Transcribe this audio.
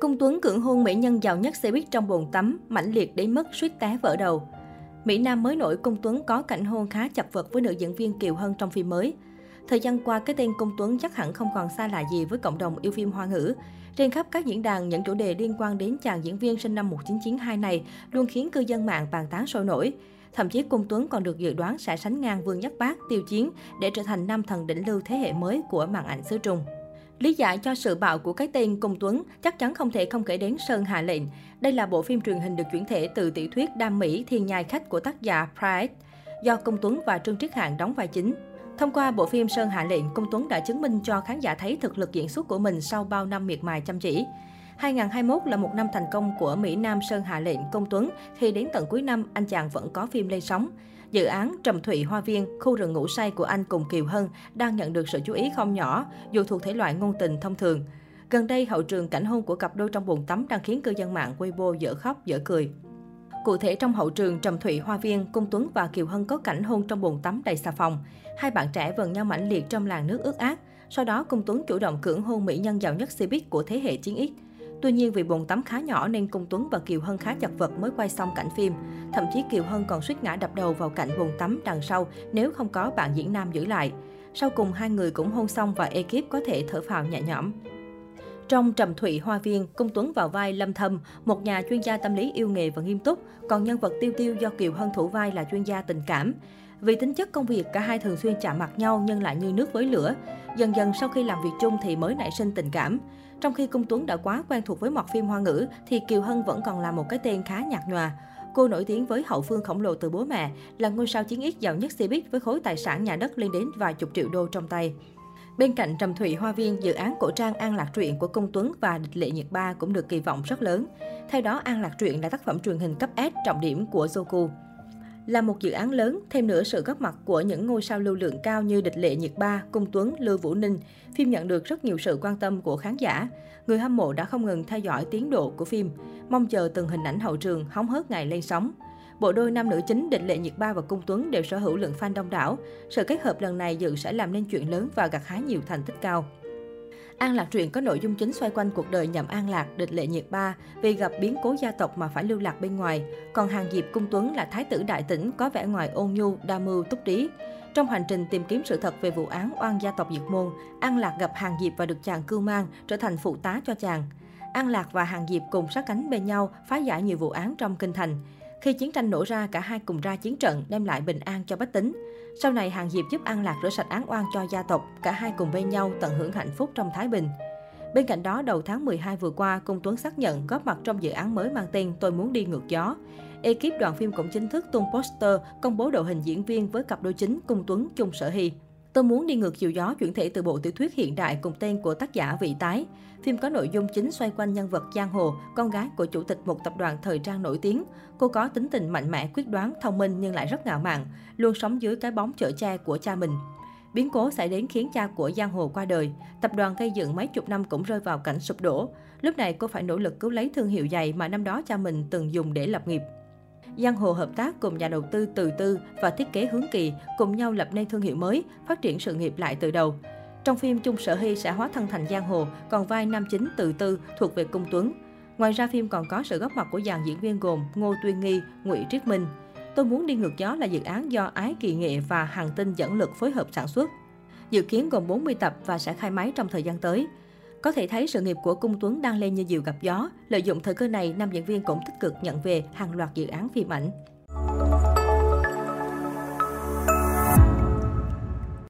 Cung Tuấn cưỡng hôn mỹ nhân giàu nhất xe buýt trong bồn tắm, mãnh liệt đến mức suýt té vỡ đầu. Mỹ Nam mới nổi Cung Tuấn có cảnh hôn khá chật vật với nữ diễn viên Kiều Hân trong phim mới. Thời gian qua, cái tên Cung Tuấn chắc hẳn không còn xa lạ gì với cộng đồng yêu phim hoa ngữ. Trên khắp các diễn đàn, những chủ đề liên quan đến chàng diễn viên sinh năm 1992 này luôn khiến cư dân mạng bàn tán sôi nổi. Thậm chí Cung Tuấn còn được dự đoán sẽ sánh ngang Vương Nhất Bác, Tiêu Chiến để trở thành nam thần đỉnh lưu thế hệ mới của màn ảnh xứ Trung. Lý giải cho sự bạo của cái tên Công Tuấn chắc chắn không thể không kể đến Sơn Hạ Lệnh. Đây là bộ phim truyền hình được chuyển thể từ tiểu thuyết Đam Mỹ Thiên nhai khách của tác giả Pride, do Công Tuấn và Trương Triết Hạng đóng vai chính. Thông qua bộ phim Sơn Hạ Lệnh, Công Tuấn đã chứng minh cho khán giả thấy thực lực diễn xuất của mình sau bao năm miệt mài chăm chỉ. 2021 là một năm thành công của Mỹ Nam Sơn Hạ Lệnh Công Tuấn khi đến tận cuối năm anh chàng vẫn có phim lên sóng. Dự án Trầm Thụy Hoa Viên, khu rừng ngủ say của anh cùng Kiều Hân đang nhận được sự chú ý không nhỏ, dù thuộc thể loại ngôn tình thông thường. Gần đây, hậu trường cảnh hôn của cặp đôi trong bồn tắm đang khiến cư dân mạng Weibo dở khóc dở cười. Cụ thể trong hậu trường Trầm Thụy Hoa Viên, Cung Tuấn và Kiều Hân có cảnh hôn trong bồn tắm đầy xà phòng. Hai bạn trẻ vần nhau mãnh liệt trong làn nước ướt át. Sau đó, Cung Tuấn chủ động cưỡng hôn mỹ nhân giàu nhất Cbiz của thế hệ chiến X. Tuy nhiên vì bồn tắm khá nhỏ nên Cung Tuấn và Kiều Hân khá chật vật mới quay xong cảnh phim. Thậm chí Kiều Hân còn suýt ngã đập đầu vào cạnh bồn tắm đằng sau nếu không có bạn diễn nam giữ lại. Sau cùng hai người cũng hôn xong và ekip có thể thở phào nhẹ nhõm. Trong Trầm Thụy Hoa Viên, Cung Tuấn vào vai Lâm Thâm, một nhà chuyên gia tâm lý yêu nghề và nghiêm túc, còn nhân vật Tiêu Tiêu do Kiều Hân thủ vai là chuyên gia tình cảm. Vì tính chất công việc, cả hai thường xuyên chạm mặt nhau nhưng lại như nước với lửa. Dần dần sau khi làm việc chung thì mới nảy sinh tình cảm. Trong khi công Tuấn đã quá quen thuộc với mọt phim hoa ngữ, thì Kiều Hân vẫn còn là một cái tên khá nhạt nhòa. Cô nổi tiếng với hậu phương khổng lồ từ bố mẹ, là ngôi sao chiến ít giàu nhất Cbiz với khối tài sản nhà đất lên đến vài chục triệu đô trong tay. Bên cạnh Trầm Thụy Hoa Viên, dự án cổ trang An Lạc Truyện của công Tuấn và Địch Lệ Nhiệt Ba cũng được kỳ vọng rất lớn. Theo đó, An Lạc Truyện là tác phẩm truyền hình cấp S trọng điểm của Zoku. Là một dự án lớn, thêm nữa sự góp mặt của những ngôi sao lưu lượng cao như Địch Lệ Nhiệt Ba, Cung Tuấn, Lưu Vũ Ninh, phim nhận được rất nhiều sự quan tâm của khán giả. Người hâm mộ đã không ngừng theo dõi tiến độ của phim, mong chờ từng hình ảnh hậu trường hóng hớt ngày lên sóng. Bộ đôi nam nữ chính Địch Lệ Nhiệt Ba và Cung Tuấn đều sở hữu lượng fan đông đảo. Sự kết hợp lần này dự sẽ làm nên chuyện lớn và gặt hái nhiều thành tích cao. An Lạc truyện có nội dung chính xoay quanh cuộc đời nhậm An Lạc, địch lệ nhiệt ba, vì gặp biến cố gia tộc mà phải lưu lạc bên ngoài. Còn Hàng Diệp Cung Tuấn là thái tử đại tỉnh, có vẻ ngoài ôn nhu, đa mưu, túc trí. Trong hành trình tìm kiếm sự thật về vụ án oan gia tộc diệt môn, An Lạc gặp Hàng Diệp và được chàng cưu mang, trở thành phụ tá cho chàng. An Lạc và Hàng Diệp cùng sát cánh bên nhau, phá giải nhiều vụ án trong kinh thành. Khi chiến tranh nổ ra, cả hai cùng ra chiến trận, đem lại bình an cho bách tính. Sau này, Hàng Diệp giúp An Lạc rửa sạch án oan cho gia tộc, cả hai cùng bên nhau tận hưởng hạnh phúc trong Thái Bình. Bên cạnh đó, đầu tháng 12 vừa qua, Cung Tuấn xác nhận góp mặt trong dự án mới mang tên Tôi muốn đi ngược gió. Ekip đoàn phim cũng chính thức tung poster công bố đội hình diễn viên với cặp đôi chính Cung Tuấn chung sở hy. Tôi muốn đi ngược chiều gió chuyển thể từ bộ tiểu thuyết hiện đại cùng tên của tác giả Vị Tái. Phim có nội dung chính xoay quanh nhân vật Giang Hồ, con gái của chủ tịch một tập đoàn thời trang nổi tiếng. Cô có tính tình mạnh mẽ, quyết đoán, thông minh nhưng lại rất ngạo mạn, luôn sống dưới cái bóng chở che của cha mình. Biến cố xảy đến khiến cha của Giang Hồ qua đời. Tập đoàn gây dựng mấy chục năm cũng rơi vào cảnh sụp đổ. Lúc này cô phải nỗ lực cứu lấy thương hiệu giày mà năm đó cha mình từng dùng để lập nghiệp. Giang Hồ hợp tác cùng nhà đầu tư Từ Tư và thiết kế Hướng Kỳ cùng nhau lập nên thương hiệu mới, phát triển sự nghiệp lại từ đầu. Trong phim, Chung Sở Hy sẽ hóa thân thành Giang Hồ, còn vai nam chính Từ Tư thuộc về Cung Tuấn. Ngoài ra, phim còn có sự góp mặt của dàn diễn viên gồm Ngô Tuyên Nghi, Ngụy Triết Minh. Tôi muốn đi ngược gió là dự án do Ái Kỳ Nghệ và Hàng Tinh dẫn lực phối hợp sản xuất. Dự kiến gồm 40 tập và sẽ khai máy trong thời gian tới. Có thể thấy sự nghiệp của Cung Tuấn đang lên như diều gặp gió. Lợi dụng thời cơ này, nam diễn viên cũng tích cực nhận về hàng loạt dự án phim ảnh.